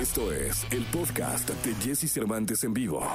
Esto es el podcast de Jesse Cervantes en vivo.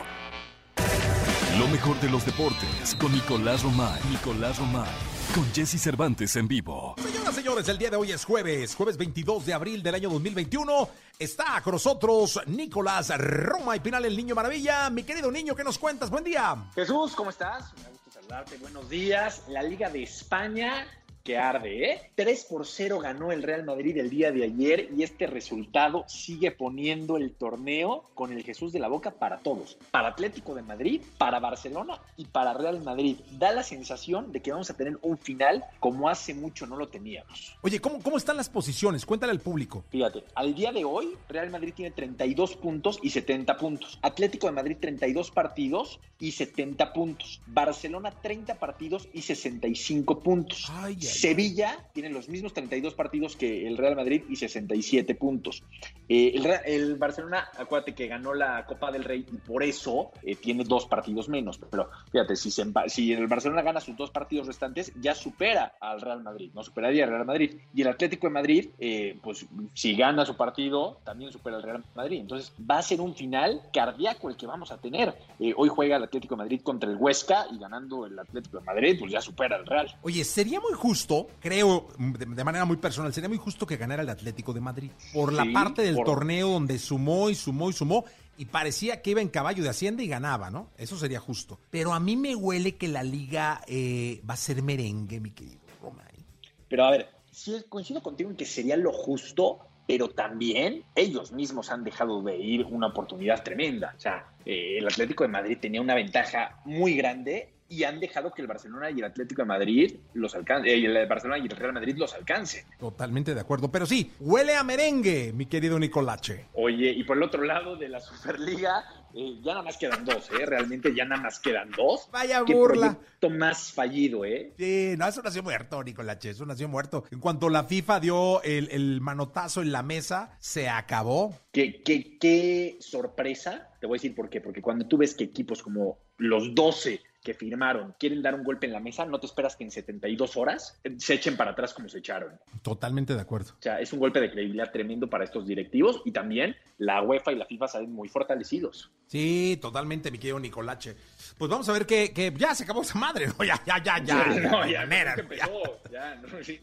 Lo mejor de los deportes con Nicolás Romay. Nicolás Romay. Con Jesse Cervantes en vivo. Señoras y señores, el día de hoy es jueves, jueves 22 de abril del año 2021. Está con nosotros Nicolás Roma y Pinal, el niño maravilla. Mi querido niño, ¿qué nos cuentas? Buen día. Jesús, ¿cómo estás? Me gusta saludarte. Buenos días. La Liga de España que arde, ¿eh? 3 por 0 ganó el Real Madrid el día de ayer y este resultado sigue poniendo el torneo con el Jesús de la Boca para todos. Para Atlético de Madrid, para Barcelona y para Real Madrid. Da la sensación de que vamos a tener un final como hace mucho no lo teníamos. Oye, ¿cómo, cómo están las posiciones? Cuéntale al público. Fíjate, al día de hoy Real Madrid tiene 32 puntos y 70 puntos. Atlético de Madrid 32 partidos y 70 puntos. Barcelona 30 partidos y 65 puntos. Ay, ay, Sevilla tiene los mismos 32 partidos que el Real Madrid y 67 puntos. Eh, el, el Barcelona, acuérdate que ganó la Copa del Rey y por eso eh, tiene dos partidos menos. Pero fíjate, si, se si el Barcelona gana sus dos partidos restantes, ya supera al Real Madrid, no superaría al Real Madrid. Y el Atlético de Madrid, eh, pues si gana su partido, también supera al Real Madrid. Entonces va a ser un final cardíaco el que vamos a tener. Eh, hoy juega el Atlético de Madrid contra el Huesca y ganando el Atlético de Madrid, pues ya supera al Real. Oye, sería muy justo, creo, de, manera muy personal, sería muy justo que ganara el Atlético de Madrid. Por la parte del por- torneo donde sumó y sumó y sumó. Y parecía que iba en caballo de Hacienda y ganaba, ¿no? Eso sería justo. Pero a mí me huele que la liga eh, va a ser merengue, mi querido Romay. Pero a ver, sí coincido contigo en que sería lo justo, pero también ellos mismos han dejado de ir una oportunidad tremenda. O sea, eh, el Atlético de Madrid tenía una ventaja muy grande y han dejado que el Barcelona y el Atlético de Madrid los alcancen, el Barcelona y el Real Madrid los alcancen. Totalmente de acuerdo. Pero sí, huele a merengue, mi querido Nicolache. Oye, y por el otro lado de la Superliga, eh, ya nada más quedan dos, ¿eh? Realmente ya nada más quedan dos. Vaya Qué burla. proyecto más fallido, ¿eh? Sí, no, eso nació muerto, Nicolache, eso nació muerto. En cuanto la FIFA dio el, el manotazo en la mesa, se acabó. Qué, qué, qué sorpresa, te voy a decir por qué, porque cuando tú ves que equipos como los 12 que firmaron quieren dar un golpe en la mesa, no te esperas que en 72 horas se echen para atrás como se echaron. Totalmente de acuerdo. O sea, es un golpe de credibilidad tremendo para estos directivos y también la UEFA y la FIFA salen muy fortalecidos. Sí, totalmente, mi querido Nicolache. Pues vamos a ver que, ya se acabó esa madre, ¿no? Ya, ya, ya, ya. Sí, ya, manera, no, ya. Ya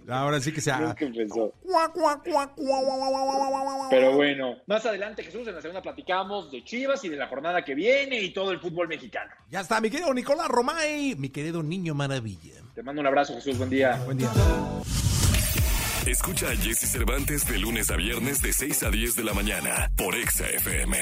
no, Ahora sí que se ha... Pero bueno, más adelante, Jesús, en la segunda platicamos de Chivas y de la jornada que viene y todo el fútbol mexicano. Ya está, mi querido Nicolás Romay, mi querido niño maravilla. Te mando un abrazo, Jesús, buen día. Buen día. Escucha a Jesse Cervantes de lunes a viernes de 6 a 10 de la mañana por Exa FM.